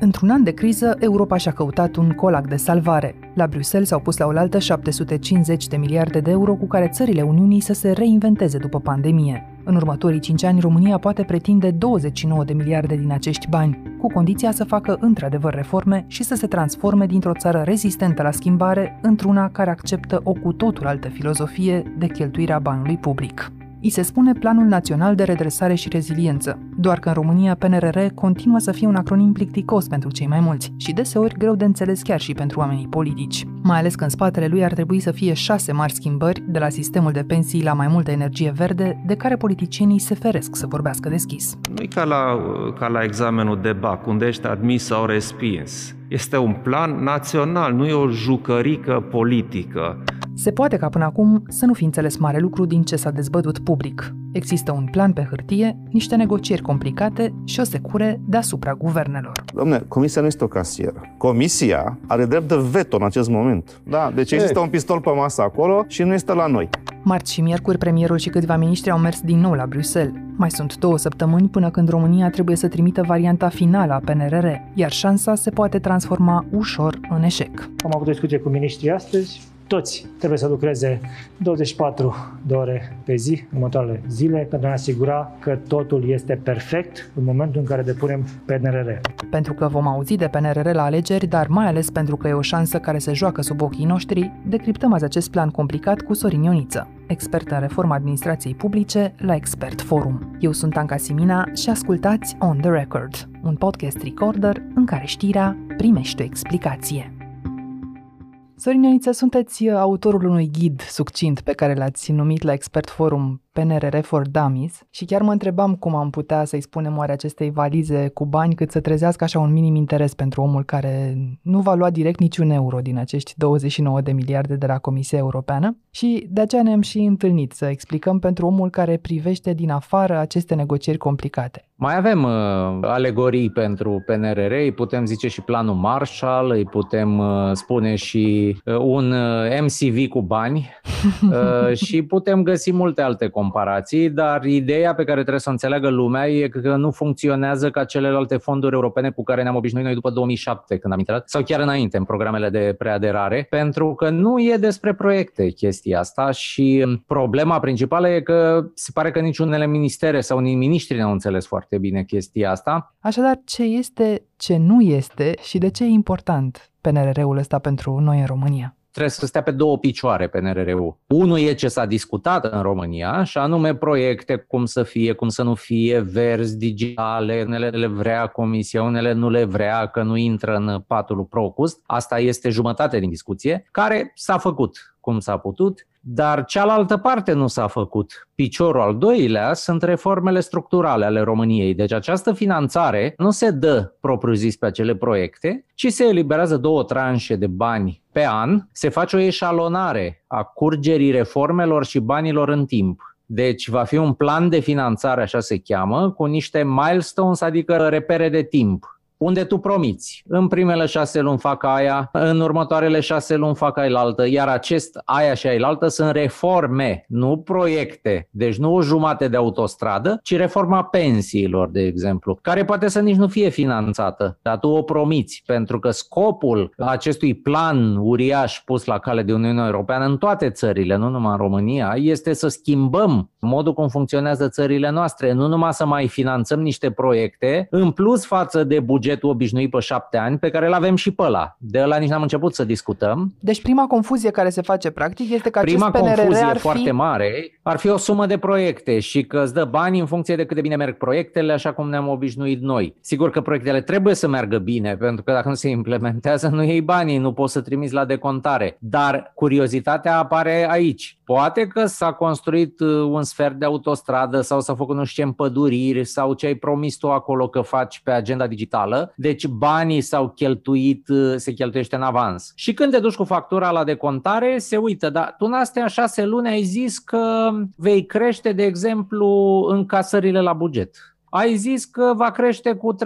Într-un an de criză, Europa și-a căutat un colac de salvare. La Bruxelles s-au pus la oaltă 750 de miliarde de euro cu care țările Uniunii să se reinventeze după pandemie. În următorii 5 ani, România poate pretinde 29 de miliarde din acești bani, cu condiția să facă într-adevăr reforme și să se transforme dintr-o țară rezistentă la schimbare într-una care acceptă o cu totul altă filozofie de cheltuirea banului public. I se spune Planul Național de Redresare și Reziliență, doar că în România PNRR continuă să fie un acronim plicticos pentru cei mai mulți și deseori greu de înțeles chiar și pentru oamenii politici. Mai ales că în spatele lui ar trebui să fie șase mari schimbări, de la sistemul de pensii la mai multă energie verde, de care politicienii se feresc să vorbească deschis. Nu e ca la, ca la examenul de BAC, unde ești admis sau respins. Este un plan național, nu e o jucărică politică. Se poate ca până acum să nu fi înțeles mare lucru din ce s-a dezbătut public. Există un plan pe hârtie, niște negocieri complicate și o secure deasupra guvernelor. Domne, comisia nu este o casieră. Comisia are drept de veto în acest moment. Da, deci există un pistol pe masă acolo și nu este la noi. Marți și miercuri, premierul și câțiva miniștri au mers din nou la Bruxelles. Mai sunt două săptămâni până când România trebuie să trimită varianta finală a PNRR, iar șansa se poate transforma ușor în eșec. Am avut o discuție cu miniștrii astăzi toți trebuie să lucreze 24 de ore pe zi, în următoarele zile, pentru a ne asigura că totul este perfect în momentul în care depunem PNRR. Pentru că vom auzi de PNRR la alegeri, dar mai ales pentru că e o șansă care se joacă sub ochii noștri, decriptăm azi acest plan complicat cu Sorin Ioniță, expert în reforma administrației publice la Expert Forum. Eu sunt Anca Simina și ascultați On The Record, un podcast recorder în care știrea primește o explicație. Sorin Ioniță, sunteți uh, autorul unui ghid succint pe care l-ați numit la Expert Forum PNRR for Dummies și chiar mă întrebam cum am putea să-i spunem oare acestei valize cu bani cât să trezească așa un minim interes pentru omul care nu va lua direct niciun euro din acești 29 de miliarde de la Comisia Europeană și de aceea ne-am și întâlnit să explicăm pentru omul care privește din afară aceste negocieri complicate. Mai avem uh, alegorii pentru PNRR, îi putem zice și planul Marshall, îi putem uh, spune și uh, un uh, MCV cu bani uh, și putem găsi multe alte companii comparații, dar ideea pe care trebuie să o înțeleagă lumea e că nu funcționează ca celelalte fonduri europene cu care ne-am obișnuit noi după 2007 când am intrat, sau chiar înainte în programele de preaderare, pentru că nu e despre proiecte chestia asta și problema principală e că se pare că niciunele ministere sau nici miniștri n-au înțeles foarte bine chestia asta. Așadar, ce este, ce nu este și de ce e important PNRR-ul ăsta pentru noi în România? Trebuie să stea pe două picioare pe NRR-ul. Unul e ce s-a discutat în România și anume proiecte cum să fie, cum să nu fie, verzi, digitale, unele le vrea comisia, unele nu le vrea, că nu intră în patul Procust. Asta este jumătate din discuție, care s-a făcut cum s-a putut, dar cealaltă parte nu s-a făcut. Piciorul al doilea sunt reformele structurale ale României. Deci această finanțare nu se dă propriu-zis pe acele proiecte, ci se eliberează două tranșe de bani pe an, se face o eșalonare a curgerii reformelor și banilor în timp. Deci va fi un plan de finanțare, așa se cheamă, cu niște milestones, adică repere de timp unde tu promiți. În primele șase luni fac aia, în următoarele șase luni fac aia altă, iar acest aia și aia altă sunt reforme, nu proiecte. Deci nu o jumate de autostradă, ci reforma pensiilor, de exemplu, care poate să nici nu fie finanțată, dar tu o promiți, pentru că scopul acestui plan uriaș pus la cale de Uniunea Europeană în toate țările, nu numai în România, este să schimbăm modul cum funcționează țările noastre, nu numai să mai finanțăm niște proiecte, în plus față de buget bugetul obișnuit pe șapte ani, pe care îl avem și pe ăla. De ăla nici n-am început să discutăm. Deci prima confuzie care se face practic este că prima acest PNRR confuzie ar fi... foarte mare ar fi o sumă de proiecte și că îți dă bani în funcție de cât de bine merg proiectele, așa cum ne-am obișnuit noi. Sigur că proiectele trebuie să meargă bine, pentru că dacă nu se implementează, nu iei banii, nu poți să trimiți la decontare. Dar curiozitatea apare aici. Poate că s-a construit uh, un sfert de autostradă sau s-a făcut nu știu ce împăduriri sau ce ai promis tu acolo că faci pe agenda digitală, deci banii s-au cheltuit, uh, se cheltuiește în avans. Și când te duci cu factura la decontare, se uită, dar tu în astea șase luni ai zis că vei crește, de exemplu, încasările la buget. Ai zis că va crește cu 3%.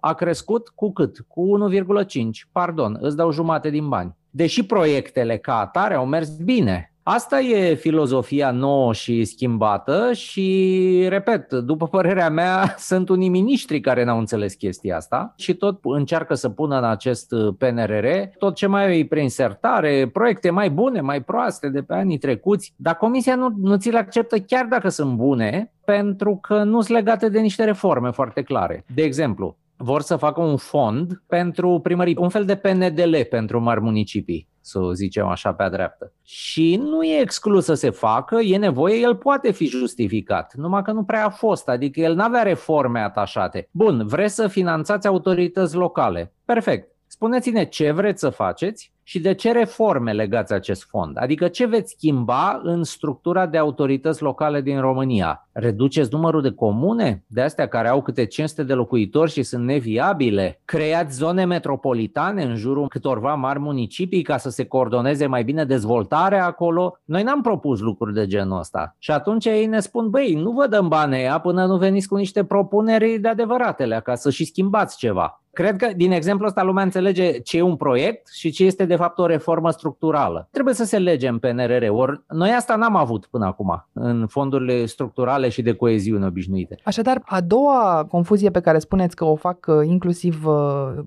A crescut cu cât? Cu 1,5%. Pardon, îți dau jumate din bani. Deși proiectele ca atare au mers bine, Asta e filozofia nouă și schimbată și, repet, după părerea mea, sunt unii miniștri care n-au înțeles chestia asta și tot încearcă să pună în acest PNRR tot ce mai e prin sertare, proiecte mai bune, mai proaste de pe anii trecuți, dar Comisia nu, nu ți le acceptă chiar dacă sunt bune, pentru că nu sunt legate de niște reforme foarte clare. De exemplu, vor să facă un fond pentru primării, un fel de PNDL pentru mari municipii, să o zicem așa pe dreaptă. Și nu e exclus să se facă, e nevoie, el poate fi justificat, numai că nu prea a fost, adică el n-avea reforme atașate. Bun, vreți să finanțați autorități locale. Perfect. Spuneți-ne ce vreți să faceți și de ce reforme legați acest fond? Adică ce veți schimba în structura de autorități locale din România? Reduceți numărul de comune, de astea care au câte 500 de locuitori și sunt neviabile? Creați zone metropolitane în jurul câtorva mari municipii ca să se coordoneze mai bine dezvoltarea acolo? Noi n-am propus lucruri de genul ăsta. Și atunci ei ne spun, băi, nu vă dăm bani ea până nu veniți cu niște propuneri de adevăratele ca să și schimbați ceva. Cred că din exemplu ăsta lumea înțelege ce e un proiect și ce este de fapt o reformă structurală. Trebuie să se lege în PNRR. Ori noi asta n-am avut până acum în fondurile structurale și de coeziune obișnuite. Așadar, a doua confuzie pe care spuneți că o fac uh, inclusiv uh,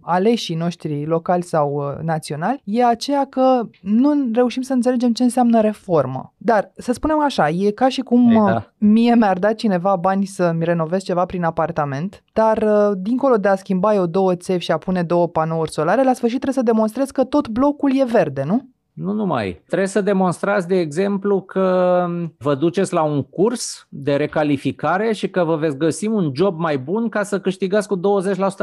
aleșii noștri locali sau uh, naționali e aceea că nu reușim să înțelegem ce înseamnă reformă. Dar să spunem așa, e ca și cum Ei, da. mie mi-ar da cineva bani să-mi renovez ceva prin apartament, dar dincolo de a schimba eu două țevi și a pune două panouri solare, la sfârșit trebuie să demonstrez că tot blocul e verde, nu? Nu numai. Trebuie să demonstrați, de exemplu, că vă duceți la un curs de recalificare și că vă veți găsi un job mai bun ca să câștigați cu 20%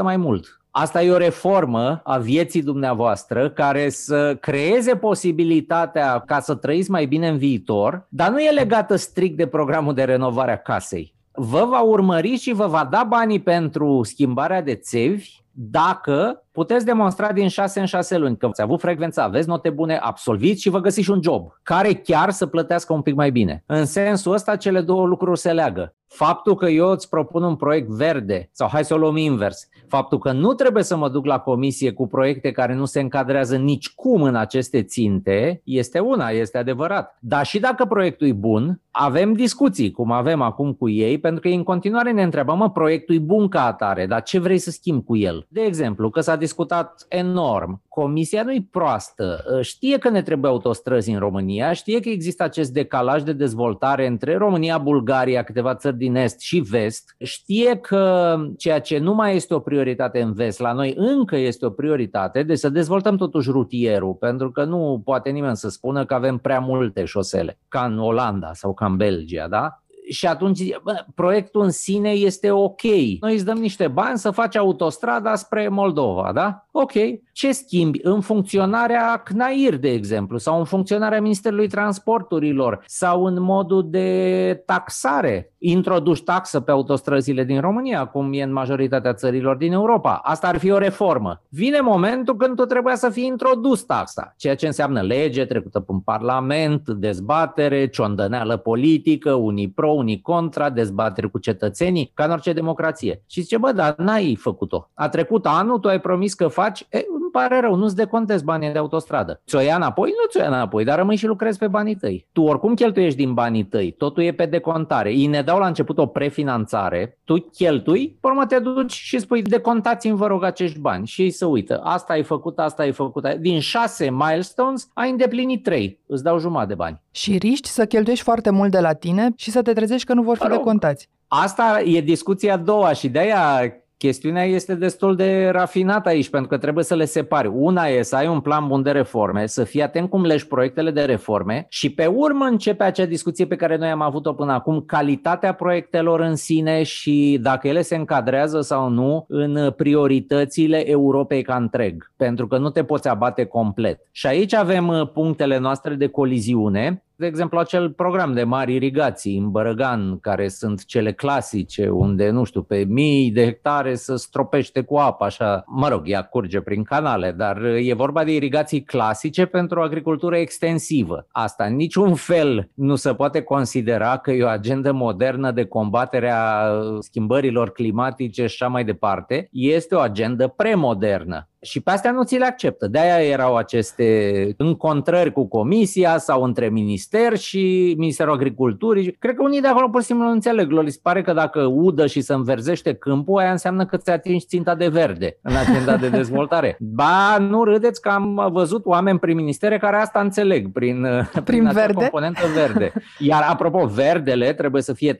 mai mult. Asta e o reformă a vieții dumneavoastră care să creeze posibilitatea ca să trăiți mai bine în viitor, dar nu e legată strict de programul de renovare a casei. Vă va urmări și vă va da banii pentru schimbarea de țevi dacă puteți demonstra din 6 în 6 luni că ați avut frecvență, aveți note bune, absolviți și vă găsiți un job care chiar să plătească un pic mai bine. În sensul ăsta, cele două lucruri se leagă. Faptul că eu îți propun un proiect verde, sau hai să o luăm invers, faptul că nu trebuie să mă duc la comisie cu proiecte care nu se încadrează nici cum în aceste ținte, este una, este adevărat. Dar și dacă proiectul e bun, avem discuții, cum avem acum cu ei, pentru că ei în continuare ne întreabă, mă, proiectul e bun ca atare, dar ce vrei să schimbi cu el? De exemplu, că s-a discutat enorm. Comisia nu-i proastă. Știe că ne trebuie autostrăzi în România, știe că există acest decalaj de dezvoltare între România, Bulgaria, câteva țări din est și vest. Știe că ceea ce nu mai este o prioritate în vest, la noi încă este o prioritate, deci să dezvoltăm totuși rutierul, pentru că nu poate nimeni să spună că avem prea multe șosele, ca în Olanda sau ca în Belgia, da? Și atunci bă, proiectul în sine este ok. Noi îți dăm niște bani să faci autostrada spre Moldova, da? Ok. Ce schimbi în funcționarea CNAIR, de exemplu, sau în funcționarea Ministerului Transporturilor, sau în modul de taxare? Introduci taxă pe autostrăzile din România, cum e în majoritatea țărilor din Europa. Asta ar fi o reformă. Vine momentul când tu trebuia să fii introdus taxa, ceea ce înseamnă lege trecută în Parlament, dezbatere, ciondăneală politică, unii pro, unii contra, dezbateri cu cetățenii, ca în orice democrație. Și zice, bă, dar n-ai făcut-o. A trecut anul, tu ai promis că faci, e, îmi pare rău, nu-ți decontez banii de autostradă. Ți-o ia înapoi? Nu ți-o ia înapoi, dar rămâi și lucrezi pe banii tăi. Tu oricum cheltuiești din banii tăi, totul e pe decontare. Ei ne dau la început o prefinanțare, tu cheltui, pe urmă te duci și spui, decontați-mi vă rog acești bani. Și ei să uită, asta ai făcut, asta ai făcut. Din șase milestones ai îndeplinit trei, îți dau jumătate de bani. Și riști să cheltuiești foarte mult de la tine și să te trezești că nu vor fi decontați. Asta e discuția a doua și de aia chestiunea este destul de rafinată aici, pentru că trebuie să le separi. Una e să ai un plan bun de reforme, să fii atent cum leși proiectele de reforme și pe urmă începe acea discuție pe care noi am avut-o până acum, calitatea proiectelor în sine și dacă ele se încadrează sau nu în prioritățile Europei ca întreg, pentru că nu te poți abate complet. Și aici avem punctele noastre de coliziune de exemplu, acel program de mari irigații în Bărăgan, care sunt cele clasice, unde, nu știu, pe mii de hectare să stropește cu apă, așa, mă rog, ea curge prin canale, dar e vorba de irigații clasice pentru o agricultură extensivă. Asta în niciun fel nu se poate considera că e o agendă modernă de combatere a schimbărilor climatice și așa mai departe. Este o agendă premodernă Și pe astea nu ți le acceptă. De-aia erau aceste încontrări cu comisia sau între minister și Ministerul Agriculturii. Cred că unii de acolo pur și simplu nu înțeleg. Lor se pare că dacă udă și se înverzește câmpul, aia înseamnă că ți atingi ținta de verde în agenda de dezvoltare. Ba, nu râdeți că am văzut oameni prin ministere care asta înțeleg prin, prin, prin verde? componentă verde. Iar apropo, verdele trebuie să fie 37%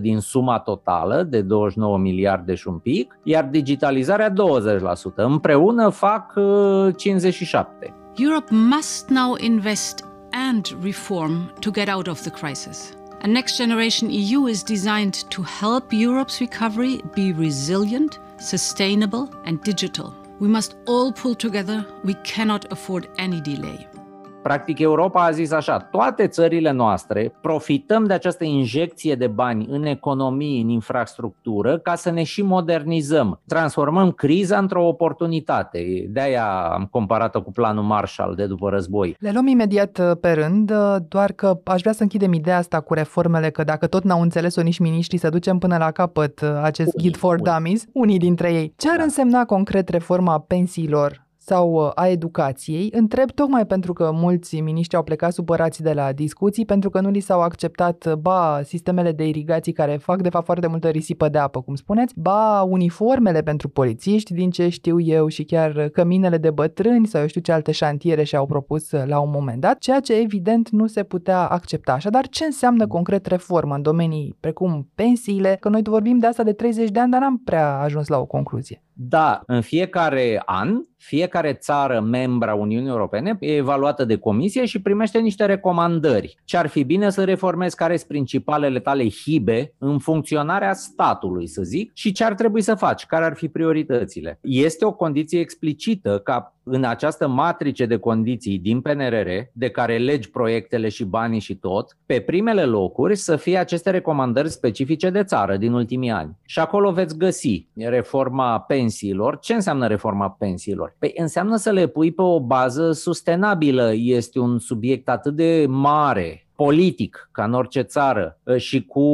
din suma totală de 29 miliarde și un pic, iar digitalizarea 20%. Împreună fac 57. Uh, Europe must now invest and reform to get out of the crisis. A next generation EU is designed to help Europe's recovery be resilient, sustainable, and digital. We must all pull together. We cannot afford any delay. Practic, Europa a zis așa, toate țările noastre profităm de această injecție de bani în economie, în infrastructură, ca să ne și modernizăm. Transformăm criza într-o oportunitate. De-aia am comparat-o cu planul Marshall de după război. Le luăm imediat uh, pe rând, uh, doar că aș vrea să închidem ideea asta cu reformele, că dacă tot n-au înțeles-o nici miniștrii, să ducem până la capăt uh, acest unii, Guide for unii. Dummies, unii dintre ei. Ce ar da. însemna concret reforma pensiilor sau uh, a educației. Întreb tocmai pentru că mulți miniștri au plecat supărați de la discuții, pentru că nu li s-au acceptat, uh, ba, sistemele de irigații care fac, de fapt, foarte multă risipă de apă, cum spuneți, ba, uniformele pentru polițiști, din ce știu eu, și chiar căminele de bătrâni sau eu știu ce alte șantiere și-au propus uh, la un moment dat, ceea ce evident nu se putea accepta. Așadar, ce înseamnă concret reformă în domenii precum pensiile? Că noi vorbim de asta de 30 de ani, dar n-am prea ajuns la o concluzie. Da, în fiecare an, fiecare țară membra Uniunii Europene e evaluată de comisie și primește niște recomandări. Ce ar fi bine să reformezi care sunt principalele tale hibe în funcționarea statului, să zic, și ce ar trebui să faci, care ar fi prioritățile. Este o condiție explicită ca în această matrice de condiții din PNRR, de care legi proiectele și banii și tot, pe primele locuri să fie aceste recomandări specifice de țară din ultimii ani. Și acolo veți găsi reforma pensiilor. Ce înseamnă reforma pensiilor? Păi înseamnă să le pui pe o bază sustenabilă. Este un subiect atât de mare politic, ca în orice țară, ă, și cu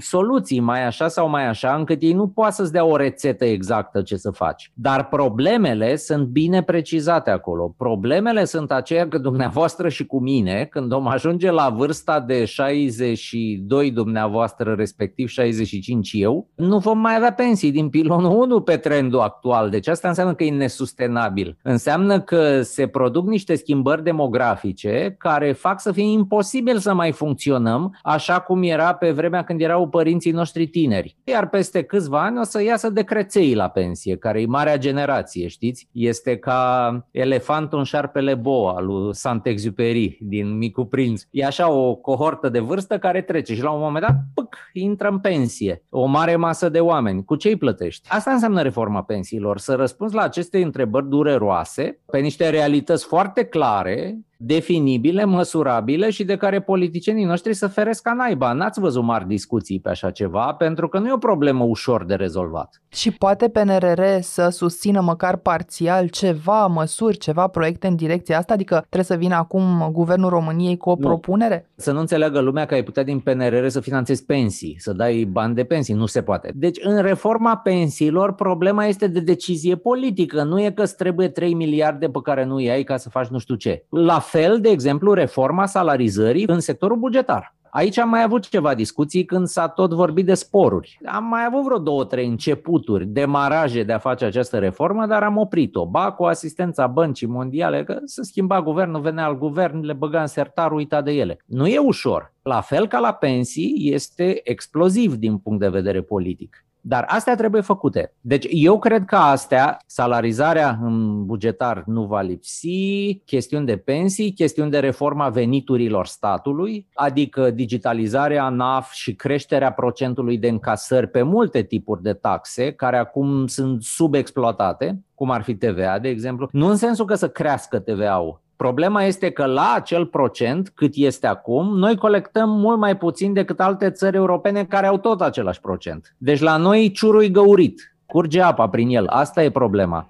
soluții mai așa sau mai așa, încât ei nu poate să-ți dea o rețetă exactă ce să faci. Dar problemele sunt bine precizate acolo. Problemele sunt aceea că dumneavoastră și cu mine, când om ajunge la vârsta de 62 dumneavoastră, respectiv 65 eu, nu vom mai avea pensii din pilonul 1 pe trendul actual. Deci asta înseamnă că e nesustenabil. Înseamnă că se produc niște schimbări demografice care fac să fie imposibil să să mai funcționăm așa cum era pe vremea când erau părinții noștri tineri. Iar peste câțiva ani o să iasă decreței la pensie, care e marea generație, știți? Este ca elefantul în șarpele boa lui Saint-Exupéry din Micu Prinț. E așa o cohortă de vârstă care trece și la un moment dat, pâc, intră în pensie. O mare masă de oameni. Cu ce îi plătești? Asta înseamnă reforma pensiilor. Să răspunzi la aceste întrebări dureroase pe niște realități foarte clare definibile, măsurabile și de care politicienii noștri să feresc ca naiba. N-ați văzut mari discuții pe așa ceva, pentru că nu e o problemă ușor de rezolvat. Și poate PNRR să susțină măcar parțial ceva măsuri, ceva proiecte în direcția asta? Adică trebuie să vină acum Guvernul României cu o nu. propunere? Să nu înțeleagă lumea că ai putea din PNRR să finanțezi pensii, să dai bani de pensii. Nu se poate. Deci în reforma pensiilor problema este de decizie politică. Nu e că îți trebuie 3 miliarde pe care nu i-ai ca să faci nu știu ce. La fel, de exemplu, reforma salarizării în sectorul bugetar. Aici am mai avut ceva discuții când s-a tot vorbit de sporuri. Am mai avut vreo două, trei începuturi, demaraje de a face această reformă, dar am oprit-o. Ba cu asistența băncii mondiale, că se schimba guvernul, venea al guvern, le băga în sertar, uita de ele. Nu e ușor. La fel ca la pensii, este exploziv din punct de vedere politic. Dar astea trebuie făcute. Deci eu cred că astea, salarizarea în bugetar nu va lipsi, chestiuni de pensii, chestiuni de reforma veniturilor statului, adică digitalizarea NAF și creșterea procentului de încasări pe multe tipuri de taxe, care acum sunt subexploatate, cum ar fi TVA, de exemplu, nu în sensul că să crească TVA-ul, Problema este că la acel procent, cât este acum, noi colectăm mult mai puțin decât alte țări europene care au tot același procent. Deci la noi ciurul găurit, curge apa prin el. Asta e problema.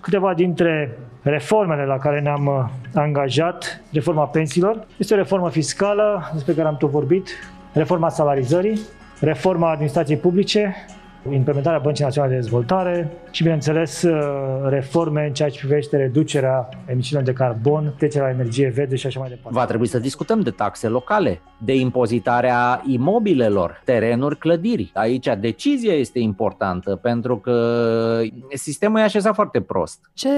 Câteva dintre reformele la care ne-am uh, angajat, reforma pensiilor, este o reformă fiscală despre care am tot vorbit, reforma salarizării, reforma administrației publice, implementarea Băncii Naționale de Dezvoltare și, bineînțeles, uh, reforme în ceea ce privește reducerea emisiilor de carbon, trecerea la energie verde și așa mai departe. Va trebui să discutăm de taxe locale, de impozitarea imobilelor, terenuri, clădiri. Aici decizia este importantă pentru că sistemul e așezat foarte prost. Ce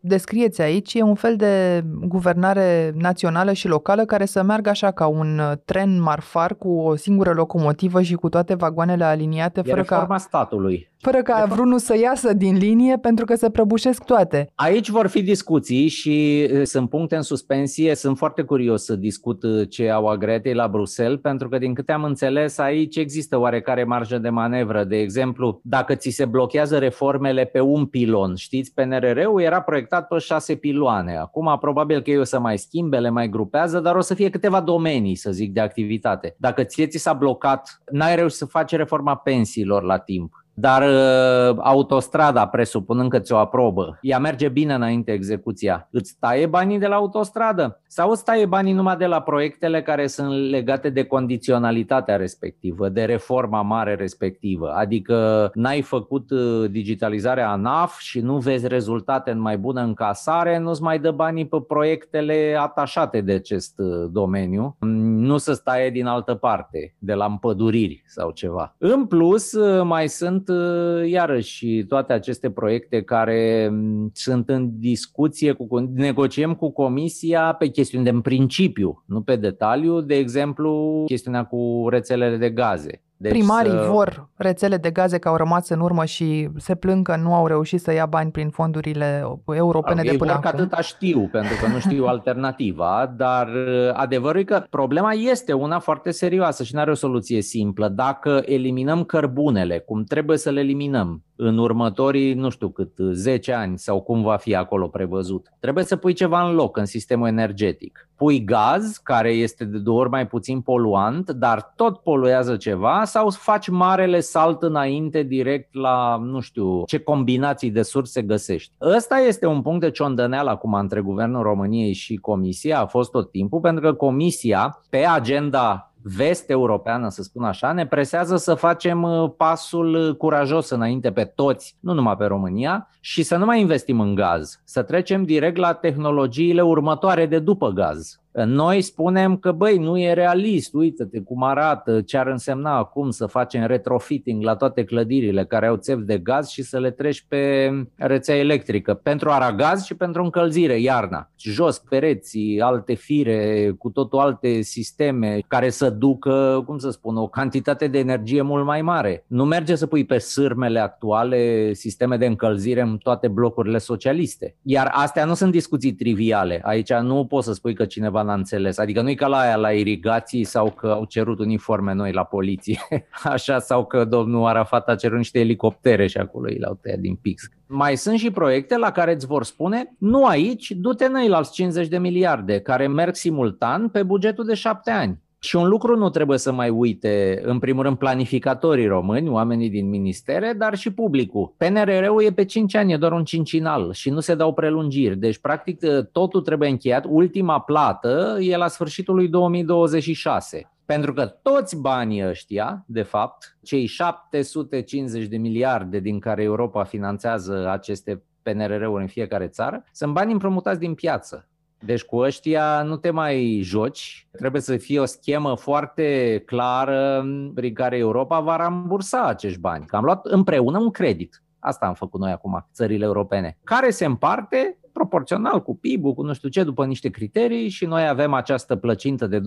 descrieți aici e un fel de guvernare națională și locală care să meargă așa ca un tren marfar cu o singură locomotivă și cu toate vagoanele aliniate fără ca statului. Fără ca vreunul să iasă din linie pentru că se prăbușesc toate. Aici vor fi discuții și sunt puncte în suspensie. Sunt foarte curios să discut ce au agretei la Bruxelles pentru că din câte am înțeles aici există oarecare marjă de manevră. De exemplu, dacă ți se blochează reformele pe un pilon, știți, PNRR-ul era proiectat pe șase piloane. Acum probabil că ei o să mai schimbe, le mai grupează, dar o să fie câteva domenii, să zic, de activitate. Dacă ție ți s-a blocat, n-ai reușit să faci reforma pensiilor la timp dar uh, autostrada, presupunând că ți-o aprobă, ea merge bine înainte execuția. Îți taie banii de la autostradă sau îți taie banii numai de la proiectele care sunt legate de condiționalitatea respectivă, de reforma mare respectivă. Adică n-ai făcut uh, digitalizarea ANAF și nu vezi rezultate în mai bună încasare, nu-ți mai dă banii pe proiectele atașate de acest uh, domeniu. Nu să stai din altă parte, de la împăduriri sau ceva. În plus, mai sunt sunt uh, iarăși toate aceste proiecte care mm, sunt în discuție, cu, negociem cu Comisia pe chestiuni de în principiu, nu pe detaliu, de exemplu chestiunea cu rețelele de gaze. Deci Primarii să... vor rețele de gaze că au rămas în urmă și se plâng că nu au reușit să ia bani prin fondurile europene de până acum. atâta știu, pentru că nu știu alternativa, dar uh, adevărul e că problema este una foarte serioasă și nu are o soluție simplă. Dacă eliminăm cărbunele, cum trebuie să le eliminăm, în următorii, nu știu cât, 10 ani sau cum va fi acolo prevăzut. Trebuie să pui ceva în loc în sistemul energetic. Pui gaz, care este de două ori mai puțin poluant, dar tot poluează ceva, sau faci marele salt înainte direct la, nu știu, ce combinații de surse găsești. Ăsta este un punct de ciondăneală acum între Guvernul României și Comisia, a fost tot timpul, pentru că Comisia, pe agenda vest-europeană, să spun așa, ne presează să facem uh, pasul uh, curajos înainte pe toți, nu numai pe România, și să nu mai investim în gaz, să trecem direct la tehnologiile următoare de după gaz. Noi spunem că, băi, nu e realist, uite-te cum arată, ce ar însemna acum să facem retrofitting la toate clădirile care au țevi de gaz și să le treci pe rețea electrică, pentru aragaz și pentru încălzire, iarna. Jos pereții, alte fire, cu totul alte sisteme care să ducă, cum să spun, o cantitate de energie mult mai mare. Nu merge să pui pe sârmele actuale sisteme de încălzire în toate blocurile socialiste. Iar astea nu sunt discuții triviale. Aici nu poți să spui că cineva n-a înțeles. Adică nu e ca la aia la irigații sau că au cerut uniforme noi la poliție, așa, sau că domnul Arafat a cerut niște elicoptere și acolo i le-au tăiat din pix. Mai sunt și proiecte la care îți vor spune, nu aici, du-te noi la 50 de miliarde, care merg simultan pe bugetul de șapte ani. Și un lucru nu trebuie să mai uite, în primul rând, planificatorii români, oamenii din ministere, dar și publicul. PNRR-ul e pe 5 ani, e doar un cincinal și nu se dau prelungiri. Deci, practic, totul trebuie încheiat. Ultima plată e la sfârșitul lui 2026. Pentru că toți banii ăștia, de fapt, cei 750 de miliarde din care Europa finanțează aceste PNRR-uri în fiecare țară, sunt bani împrumutați din piață. Deci cu ăștia nu te mai joci, trebuie să fie o schemă foarte clară prin care Europa va rambursa acești bani. Că am luat împreună un credit. Asta am făcut noi acum, țările europene, care se împarte proporțional cu PIB-ul, cu nu știu ce, după niște criterii și noi avem această plăcintă de 29,2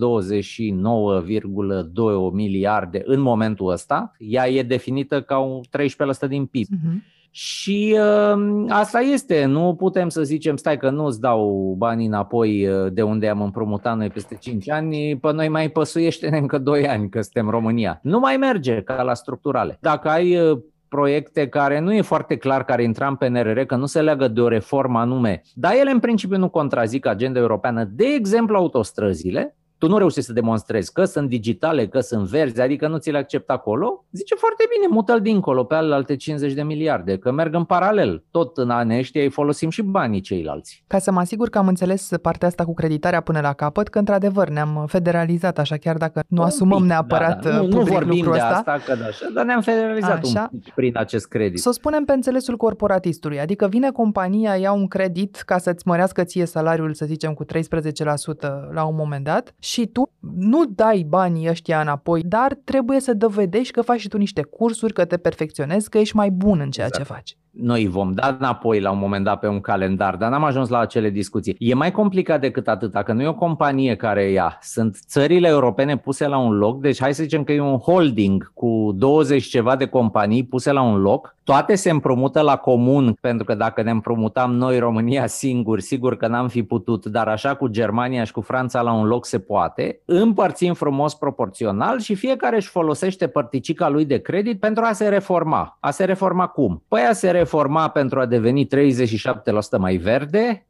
miliarde în momentul ăsta. Ea e definită ca un 13% din PIB. Uh-huh. Și uh, asta este, nu putem să zicem, stai că nu îți dau banii înapoi uh, de unde am împrumutat noi peste 5 ani, pe noi mai păsuiește încă 2 ani că suntem România. Nu mai merge ca la structurale. Dacă ai uh, proiecte care nu e foarte clar care intra în PNRR, că nu se leagă de o reformă anume, dar ele în principiu nu contrazic agenda europeană, de exemplu autostrăzile, tu nu reușești să demonstrezi că sunt digitale, că sunt verzi, adică nu ți le accept acolo, zice foarte bine, mută-l dincolo pe alte 50 de miliarde, că merg în paralel. Tot în anii ăștia îi folosim și banii ceilalți. Ca să mă asigur că am înțeles partea asta cu creditarea până la capăt, că într-adevăr ne-am federalizat, așa chiar dacă nu un asumăm pic, neapărat da, da. Nu, nu vorbim de asta, asta că da, așa, dar ne-am federalizat așa. un pic prin acest credit. Să o spunem pe înțelesul corporatistului, adică vine compania, ia un credit ca să-ți mărească ție salariul, să zicem, cu 13% la un moment dat și tu nu dai banii ăștia înapoi, dar trebuie să dovedești că faci și tu niște cursuri, că te perfecționezi, că ești mai bun în ceea exact. ce faci noi vom da înapoi la un moment dat pe un calendar, dar n-am ajuns la acele discuții. E mai complicat decât atât, că nu e o companie care ia. Sunt țările europene puse la un loc, deci hai să zicem că e un holding cu 20 ceva de companii puse la un loc, toate se împrumută la comun, pentru că dacă ne împrumutam noi România singuri, sigur că n-am fi putut, dar așa cu Germania și cu Franța la un loc se poate, împărțim frumos proporțional și fiecare își folosește părticica lui de credit pentru a se reforma. A se reforma cum? Păi a se reforma pentru a deveni 37% mai verde,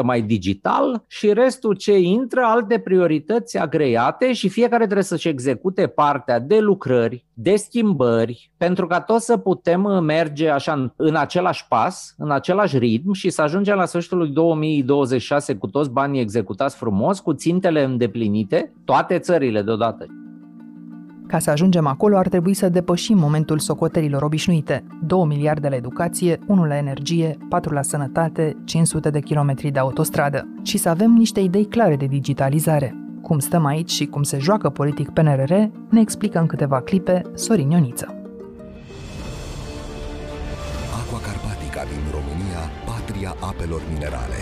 20% mai digital și restul ce intră alte priorități agreiate și fiecare trebuie să-și execute partea de lucrări, de schimbări, pentru ca toți să putem merge așa în, în același pas, în același ritm și să ajungem la sfârșitul lui 2026 cu toți banii executați frumos, cu țintele îndeplinite, toate țările deodată. Ca să ajungem acolo, ar trebui să depășim momentul socotelilor obișnuite. 2 miliarde la educație, 1 la energie, 4 la sănătate, 500 de kilometri de autostradă. Și să avem niște idei clare de digitalizare. Cum stăm aici și cum se joacă politic PNRR, ne explică în câteva clipe Sorin Ioniță. Din România, patria apelor minerale.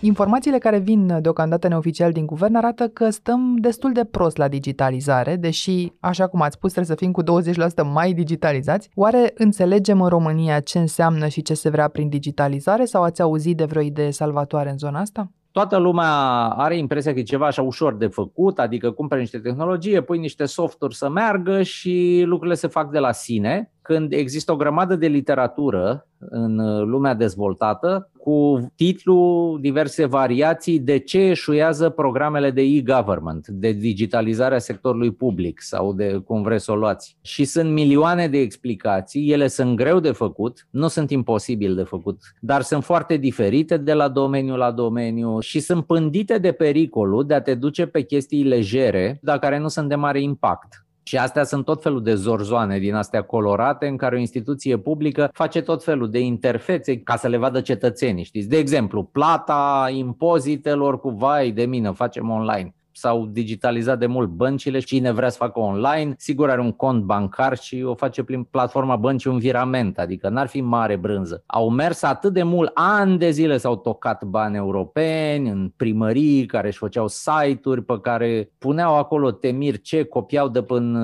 Informațiile care vin deocamdată neoficial din guvern arată că stăm destul de prost la digitalizare, deși, așa cum ați spus, trebuie să fim cu 20% mai digitalizați. Oare înțelegem în România ce înseamnă și ce se vrea prin digitalizare sau ați auzit de vreo idee salvatoare în zona asta? toată lumea are impresia că e ceva așa ușor de făcut, adică cumperi niște tehnologie, pui niște softuri să meargă și lucrurile se fac de la sine, când există o grămadă de literatură în lumea dezvoltată cu titlu diverse variații de ce eșuează programele de e-government, de digitalizarea sectorului public sau de cum vreți să o luați. Și sunt milioane de explicații, ele sunt greu de făcut, nu sunt imposibil de făcut, dar sunt foarte diferite de la domeniu la domeniu și sunt pândite de pericolul de a te duce pe chestii legere, dar care nu sunt de mare impact. Și astea sunt tot felul de zorzoane din astea colorate în care o instituție publică face tot felul de interfețe ca să le vadă cetățenii. Știți? De exemplu, plata impozitelor cu vai de mină, facem online s-au digitalizat de mult băncile, cine vrea să facă online, sigur are un cont bancar și o face prin platforma băncii un virament, adică n-ar fi mare brânză. Au mers atât de mult, ani de zile s-au tocat bani europeni în primării care își făceau site-uri pe care puneau acolo temir ce copiau de până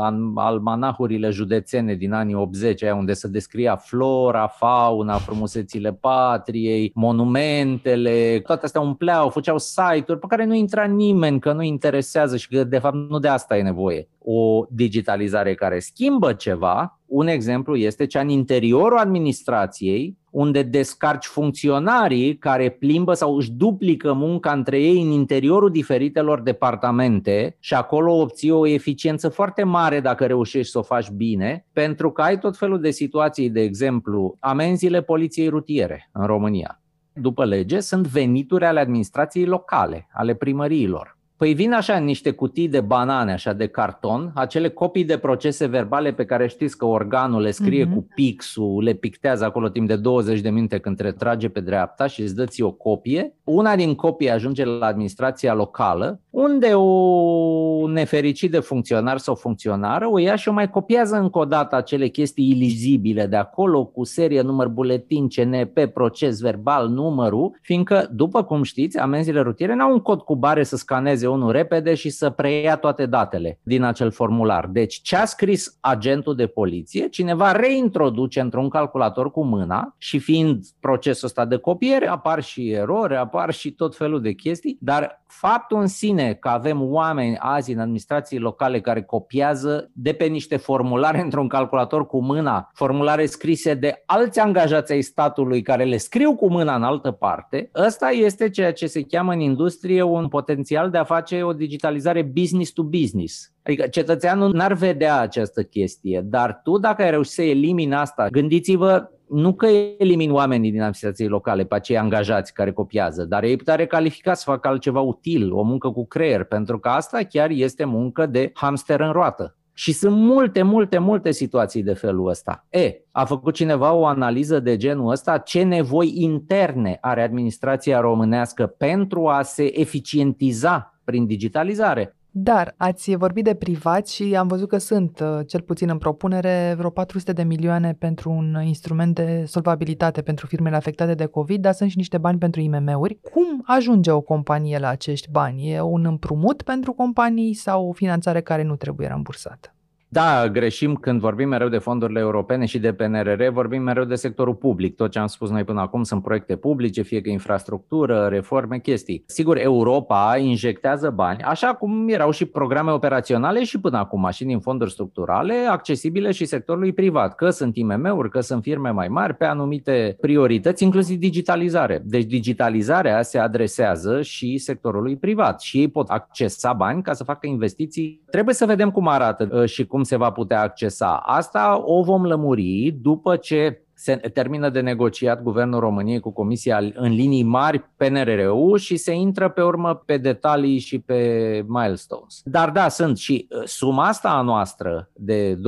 uh, almanahurile județene din anii 80, aia unde se descria flora, fauna, frumusețile patriei, monumentele, toate astea umpleau, făceau site-uri pe care nu intra nimeni nimeni că nu interesează și că de fapt nu de asta e nevoie. O digitalizare care schimbă ceva, un exemplu este cea în interiorul administrației, unde descarci funcționarii care plimbă sau își duplică munca între ei în interiorul diferitelor departamente și acolo obții o eficiență foarte mare dacă reușești să o faci bine, pentru că ai tot felul de situații, de exemplu, amenziile poliției rutiere în România după lege, sunt venituri ale administrației locale, ale primăriilor. Păi vin așa niște cutii de banane, așa de carton, acele copii de procese verbale pe care știți că organul le scrie mm-hmm. cu pixul, le pictează acolo timp de 20 de minute când te trage pe dreapta și îți dă o copie. Una din copii ajunge la administrația locală, unde o nefericit de funcționar sau funcționară o ia și o mai copiază încă o dată acele chestii ilizibile de acolo cu serie, număr, buletin, CNP, proces verbal, numărul, fiindcă, după cum știți, amenziile rutiere n-au un cod cu bare să scaneze calculeze unul repede și să preia toate datele din acel formular. Deci ce a scris agentul de poliție, cineva reintroduce într-un calculator cu mâna și fiind procesul ăsta de copiere, apar și erori, apar și tot felul de chestii, dar faptul în sine că avem oameni azi în administrații locale care copiază de pe niște formulare într-un calculator cu mâna, formulare scrise de alți angajați ai statului care le scriu cu mâna în altă parte, ăsta este ceea ce se cheamă în industrie un potențial de a face o digitalizare business to business. Adică cetățeanul n-ar vedea această chestie, dar tu dacă ai reușit să elimini asta, gândiți-vă nu că elimin oamenii din administrații locale pe acei angajați care copiază, dar ei putea recalifica să facă altceva util, o muncă cu creier, pentru că asta chiar este muncă de hamster în roată. Și sunt multe, multe, multe situații de felul ăsta. E, a făcut cineva o analiză de genul ăsta? Ce nevoi interne are administrația românească pentru a se eficientiza prin digitalizare? Dar ați vorbit de privați și am văzut că sunt, uh, cel puțin în propunere, vreo 400 de milioane pentru un instrument de solvabilitate pentru firmele afectate de COVID, dar sunt și niște bani pentru IMM-uri. Cum ajunge o companie la acești bani? E un împrumut pentru companii sau o finanțare care nu trebuie rambursată? Da, greșim când vorbim mereu de fondurile europene și de PNRR, vorbim mereu de sectorul public. Tot ce am spus noi până acum sunt proiecte publice, fie că infrastructură, reforme, chestii. Sigur, Europa injectează bani, așa cum erau și programe operaționale și până acum, și din fonduri structurale, accesibile și sectorului privat, că sunt IMM-uri, că sunt firme mai mari, pe anumite priorități, inclusiv digitalizare. Deci digitalizarea se adresează și sectorului privat și ei pot accesa bani ca să facă investiții. Trebuie să vedem cum arată uh, și cum se va putea accesa. Asta o vom lămuri după ce se termină de negociat Guvernul României cu Comisia în linii mari PNRR-ul și se intră pe urmă pe detalii și pe milestones. Dar da, sunt și uh, suma asta a noastră de 29,2,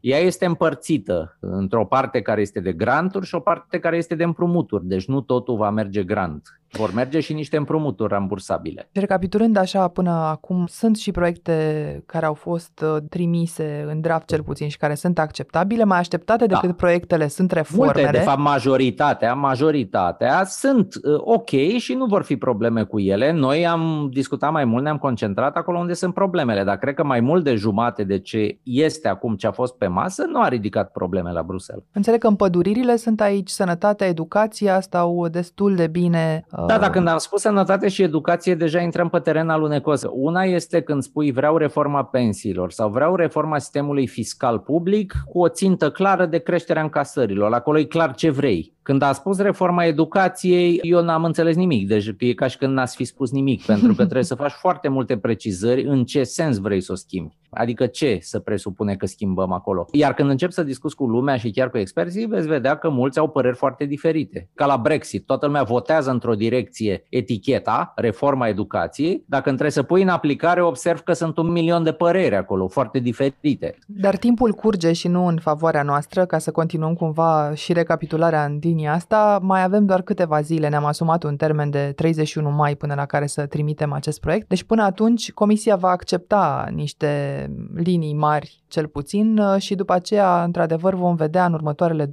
ea este împărțită într-o parte care este de granturi și o parte care este de împrumuturi, deci nu totul va merge grant. Vor merge și niște împrumuturi rambursabile. Recapitulând așa până acum, sunt și proiecte care au fost uh, trimise în draft cel puțin și care sunt acceptabile, mai așteptate decât da. proiectele sunt reformele. Multe, de fapt majoritatea, majoritatea sunt uh, ok și nu vor fi probleme cu ele. Noi am discutat mai mult, ne-am concentrat acolo unde sunt problemele, dar cred că mai mult de jumate de ce este acum ce a fost pe masă nu a ridicat probleme la Bruxelles. Înțeleg că împăduririle sunt aici, sănătatea, educația stau destul de bine da, dar când am spus sănătate și educație, deja intrăm pe teren alunecos. Una este când spui vreau reforma pensiilor sau vreau reforma sistemului fiscal public cu o țintă clară de creșterea încasărilor. Acolo e clar ce vrei. Când a spus reforma educației, eu n-am înțeles nimic, deci e ca și când n-ați fi spus nimic, pentru că trebuie să faci foarte multe precizări în ce sens vrei să o schimbi. Adică ce să presupune că schimbăm acolo. Iar când încep să discuți cu lumea și chiar cu experții, veți vedea că mulți au păreri foarte diferite. Ca la Brexit, toată lumea votează într-o direcție eticheta, reforma educației. Dacă trebuie să pui în aplicare, observ că sunt un milion de păreri acolo, foarte diferite. Dar timpul curge și nu în favoarea noastră, ca să continuăm cumva și recapitularea în din linia asta. Mai avem doar câteva zile, ne-am asumat un termen de 31 mai până la care să trimitem acest proiect. Deci până atunci Comisia va accepta niște linii mari cel puțin și după aceea, într-adevăr, vom vedea în următoarele 2-4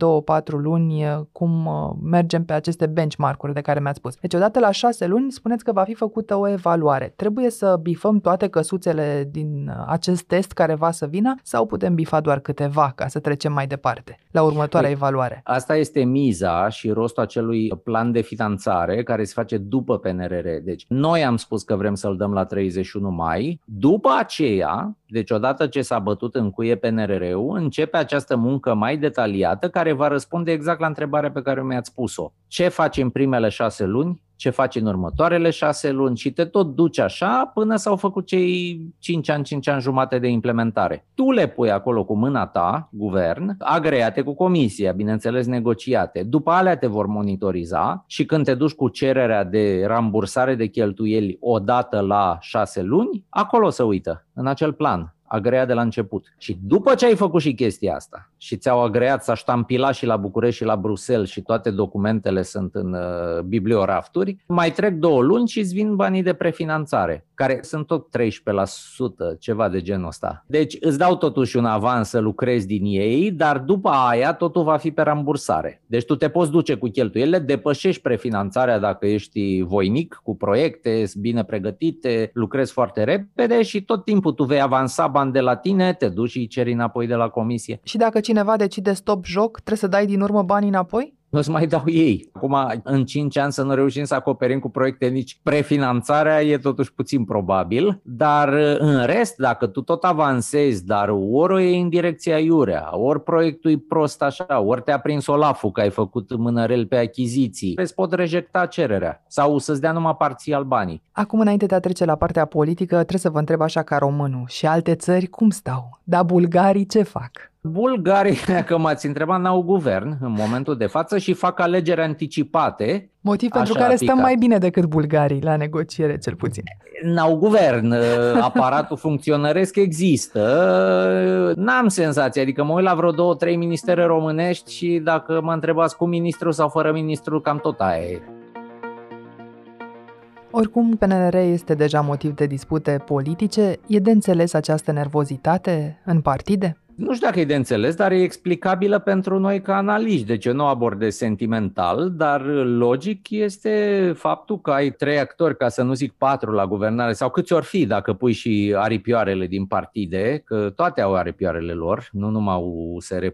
luni cum mergem pe aceste benchmark-uri de care mi-ați spus. Deci odată la 6 luni spuneți că va fi făcută o evaluare. Trebuie să bifăm toate căsuțele din acest test care va să vină sau putem bifa doar câteva ca să trecem mai departe la următoarea Ei, evaluare? Asta este miza și rostul acelui plan de finanțare care se face după PNRR. Deci noi am spus că vrem să-l dăm la 31 mai. După aceea, deci odată ce s-a bătut în cuie PNRR-ul, începe această muncă mai detaliată care va răspunde exact la întrebarea pe care mi-ați pus-o. Ce faci în primele șase luni? Ce faci în următoarele șase luni și te tot duci așa până s-au făcut cei 5 ani, 5 ani jumate de implementare. Tu le pui acolo cu mâna ta, guvern, agreate cu comisia, bineînțeles negociate. După alea te vor monitoriza și când te duci cu cererea de rambursare de cheltuieli odată la șase luni, acolo se uită, în acel plan agrea de la început. Și după ce ai făcut și chestia asta și ți-au agreat, s-a ștampilat și la București și la Bruxelles și toate documentele sunt în uh, bibliorafturi, mai trec două luni și îți vin banii de prefinanțare, care sunt tot 13%, ceva de genul ăsta. Deci îți dau totuși un avans să lucrezi din ei, dar după aia totul va fi pe rambursare. Deci tu te poți duce cu cheltuielile, depășești prefinanțarea dacă ești voinic cu proiecte bine pregătite, lucrezi foarte repede și tot timpul tu vei avansa bani de la tine, te duci și îi ceri înapoi de la comisie. Și dacă cineva decide stop joc, trebuie să dai din urmă banii înapoi? Nu să mai dau ei. Acum, în 5 ani să nu reușim să acoperim cu proiecte nici prefinanțarea e totuși puțin probabil, dar în rest, dacă tu tot avansezi, dar ori o iei în direcția iurea, ori proiectul e prost așa, ori te-a prins Olaful că ai făcut mânărel pe achiziții, îți pot rejecta cererea sau să-ți dea numai parțial banii. Acum, înainte de a trece la partea politică, trebuie să vă întreb așa ca românul și alte țări cum stau, dar bulgarii ce fac? Bulgarii, că m-ați întrebat, n-au guvern în momentul de față și fac alegeri anticipate. Motiv pentru care stăm mai bine decât bulgarii la negociere, cel puțin. N-au guvern, aparatul funcționăresc există. N-am senzație, adică mă uit la vreo două, trei ministere românești și dacă mă întrebați cu ministru sau fără ministru, cam tot aia e. Oricum, PNR este deja motiv de dispute politice. E de înțeles această nervozitate în partide? Nu știu dacă e de înțeles, dar e explicabilă pentru noi ca analiști. Deci eu nu abordez sentimental, dar logic este faptul că ai trei actori, ca să nu zic patru la guvernare, sau câți ori fi dacă pui și aripioarele din partide, că toate au aripioarele lor, nu numai USR+,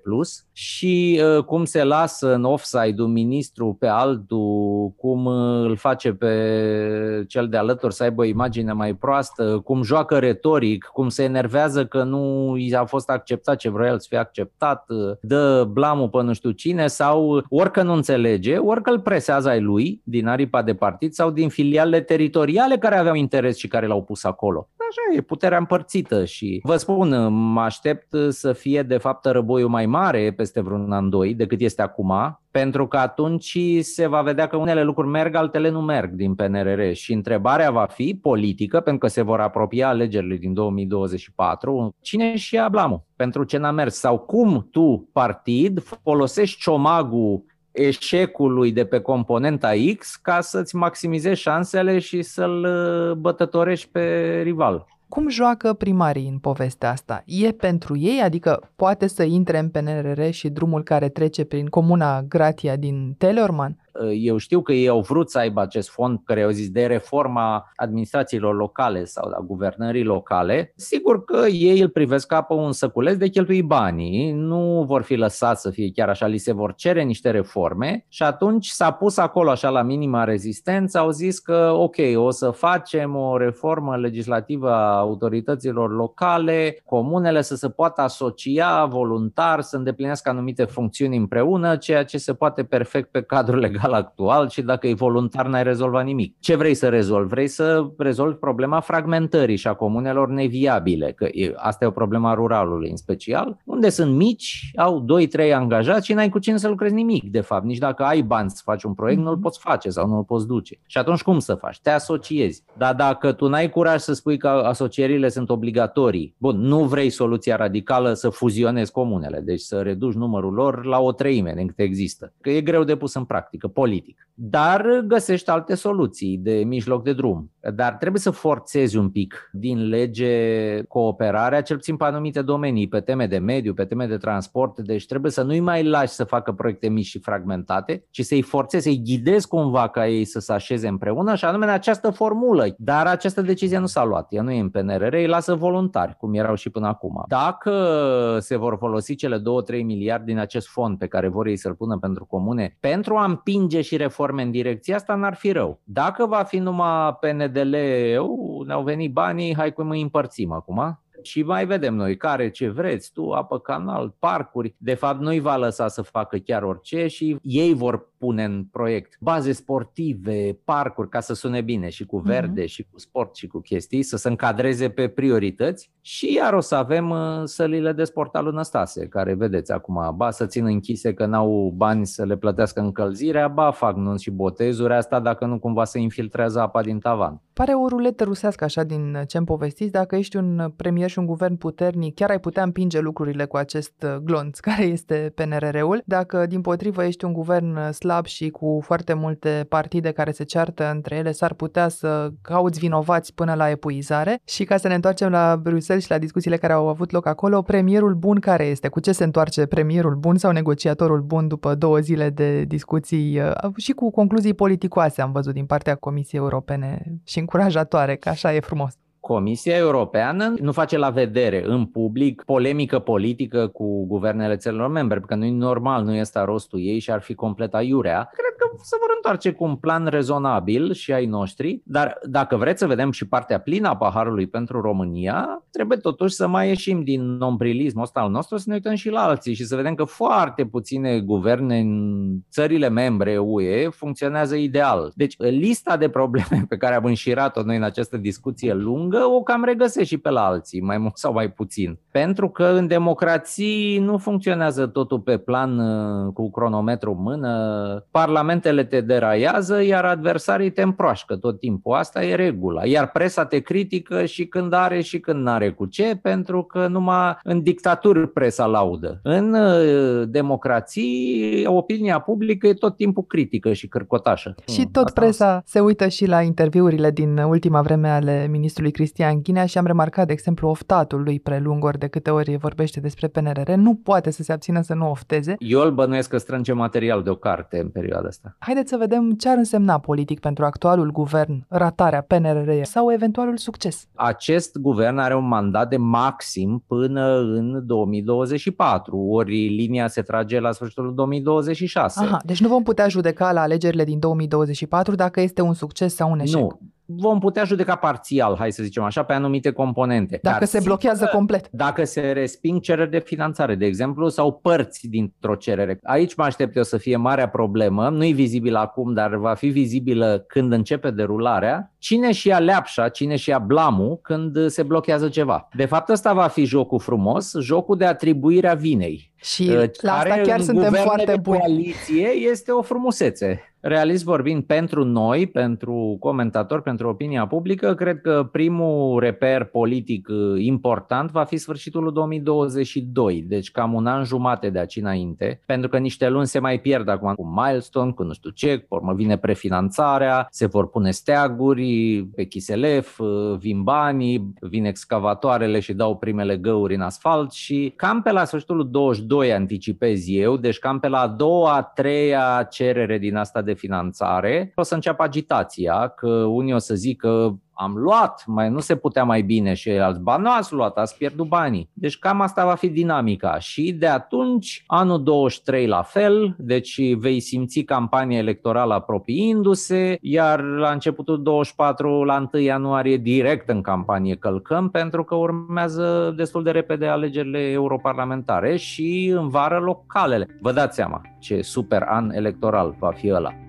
și uh, cum se lasă în offside un ministru pe altul, cum îl face pe cel de alături să aibă o imagine mai proastă, cum joacă retoric, cum se enervează că nu i a fost acceptat acceptat ce vrea el să fie acceptat, dă blamul pe nu știu cine sau orică nu înțelege, orică îl presează ai lui din aripa de partid sau din filialele teritoriale care aveau interes și care l-au pus acolo. Așa e, puterea împărțită și vă spun, mă aștept să fie de fapt răboiul mai mare peste vreun an, doi decât este acum, pentru că atunci se va vedea că unele lucruri merg, altele nu merg din PNRR și întrebarea va fi politică, pentru că se vor apropia alegerile din 2024, cine și ia blamul pentru ce n-a mers? Sau cum tu, partid, folosești ciomagul eșecului de pe componenta X ca să-ți maximizezi șansele și să-l uh, bătătorești pe rival. Cum joacă primarii în povestea asta? E pentru ei, adică poate să intre în PNRR și drumul care trece prin comuna Gratia din Teleorman? Eu știu că ei au vrut să aibă acest fond care au zis de reforma administrațiilor locale sau a guvernării locale. Sigur că ei îl privesc ca pe un săculeț de cheltui banii, nu vor fi lăsați să fie chiar așa, li se vor cere niște reforme și atunci s-a pus acolo așa la minima rezistență, au zis că ok, o să facem o reformă legislativă a autorităților locale, comunele să se poată asocia voluntar, să îndeplinească anumite funcțiuni împreună, ceea ce se poate perfect pe cadrul legal legal actual și dacă e voluntar n-ai rezolvat nimic. Ce vrei să rezolvi? Vrei să rezolvi problema fragmentării și a comunelor neviabile, că e, asta e o problemă a ruralului în special, unde sunt mici, au 2-3 angajați și n-ai cu cine să lucrezi nimic, de fapt. Nici dacă ai bani să faci un proiect, nu-l poți face sau nu-l poți duce. Și atunci cum să faci? Te asociezi. Dar dacă tu n-ai curaj să spui că asocierile sunt obligatorii, bun, nu vrei soluția radicală să fuzionezi comunele, deci să reduci numărul lor la o treime din câte există. Că e greu de pus în practică politic. Dar găsești alte soluții de mijloc de drum. Dar trebuie să forțezi un pic din lege cooperarea, cel puțin pe anumite domenii, pe teme de mediu, pe teme de transport. Deci trebuie să nu-i mai lași să facă proiecte mici și fragmentate, ci să-i forțezi, să-i ghidezi cumva ca ei să se așeze împreună și anume în această formulă. Dar această decizie nu s-a luat. Ea nu e în PNRR, îi lasă voluntari, cum erau și până acum. Dacă se vor folosi cele 2-3 miliarde din acest fond pe care vor ei să-l pună pentru comune pentru a împinge și reforme în direcția asta, n-ar fi rău. Dacă va fi numai PNDL, eu, ne-au venit banii, hai cum îi împărțim acum. Și mai vedem noi care ce vreți, tu, apă canal, parcuri. De fapt, nu-i va lăsa să facă chiar orice și ei vor pune în proiect baze sportive, parcuri, ca să sune bine și cu mhm. verde mm-hmm. și cu sport și cu chestii, să se încadreze pe priorități și iar o să avem uh, sălile de sport al lui Năstase, care vedeți acum, ba să țin închise că n-au bani să le plătească încălzirea, ba fac nunți și botezuri, asta dacă nu cumva se infiltrează apa din tavan. Pare o ruletă rusească așa din ce-mi povestiți, dacă ești un premier și un guvern puternic, chiar ai putea împinge lucrurile cu acest uh, glonț care este PNRR-ul. Dacă din potrivă ești un guvern uh, slab și cu foarte multe partide care se ceartă între ele, s-ar putea să cauți vinovați până la epuizare. Și ca să ne întoarcem la Bruxelles și la discuțiile care au avut loc acolo, premierul bun care este? Cu ce se întoarce premierul bun sau negociatorul bun după două zile de discuții uh, și cu concluzii politicoase, am văzut din partea Comisiei Europene și încurajatoare, că așa e frumos. Comisia Europeană nu face la vedere în public polemică politică cu guvernele țărilor membre, pentru că nu e normal, nu este rostul ei și ar fi complet aiurea. Cred că se vor întoarce cu un plan rezonabil și ai noștri, dar dacă vreți să vedem și partea plină a paharului pentru România, trebuie totuși să mai ieșim din nombrilismul ăsta al nostru, să ne uităm și la alții și să vedem că foarte puține guverne în țările membre UE funcționează ideal. Deci lista de probleme pe care am înșirat-o noi în această discuție lungă o cam regăsești și pe la alții, mai mult sau mai puțin. Pentru că în democrații nu funcționează totul pe plan uh, cu cronometru în mână, parlamentele te deraiază, iar adversarii te împroașcă tot timpul. Asta e regula. Iar presa te critică și când are și când n-are cu ce, pentru că numai în dictaturi presa laudă. În uh, democrații, opinia publică e tot timpul critică și cârcotașă. Și tot Asta presa se uită și la interviurile din ultima vreme ale ministrului Cristian Ghinea și am remarcat, de exemplu, oftatul lui prelungor de câte ori vorbește despre PNRR, nu poate să se abțină să nu ofteze. Eu îl bănuiesc că strânge material de o carte în perioada asta. Haideți să vedem ce ar însemna politic pentru actualul guvern ratarea PNRR sau eventualul succes. Acest guvern are un mandat de maxim până în 2024, ori linia se trage la sfârșitul 2026. Aha, deci nu vom putea judeca la alegerile din 2024 dacă este un succes sau un eșec. Nu, vom putea judeca parțial, hai să zicem așa, pe anumite componente. Dacă Dar se blochează complet. Dacă se resping cereri de finanțare, de exemplu, sau părți dintr-o cerere. Aici mă aștept eu să fie marea problemă, nu e vizibilă acum, dar va fi vizibilă când începe derularea. Cine și ia leapșa, cine și ia blamul când se blochează ceva. De fapt, ăsta va fi jocul frumos, jocul de atribuire a vinei. Și la asta chiar suntem foarte buni. coaliție este o frumusețe. Realist vorbind, pentru noi, pentru comentatori, pentru opinia publică, cred că primul reper politic uh, important va fi sfârșitul lui 2022, deci cam un an jumate de aici înainte, pentru că niște luni se mai pierd acum cu milestone, cu nu știu ce, pe urmă vine prefinanțarea, se vor pune steaguri pe Chiselef, uh, vin banii, vin excavatoarele și dau primele găuri în asfalt și cam pe la sfârșitul 22 anticipez eu, deci cam pe la a doua, a treia cerere din asta de finanțare, o să înceapă agitația, că unii o să zică am luat, mai nu se putea mai bine și alți, ba nu ați luat, ați pierdut banii. Deci cam asta va fi dinamica și de atunci, anul 23 la fel, deci vei simți campania electorală apropiindu-se, iar la începutul 24, la 1 ianuarie, direct în campanie călcăm, pentru că urmează destul de repede alegerile europarlamentare și în vară localele. Vă dați seama ce super an electoral va fi ăla.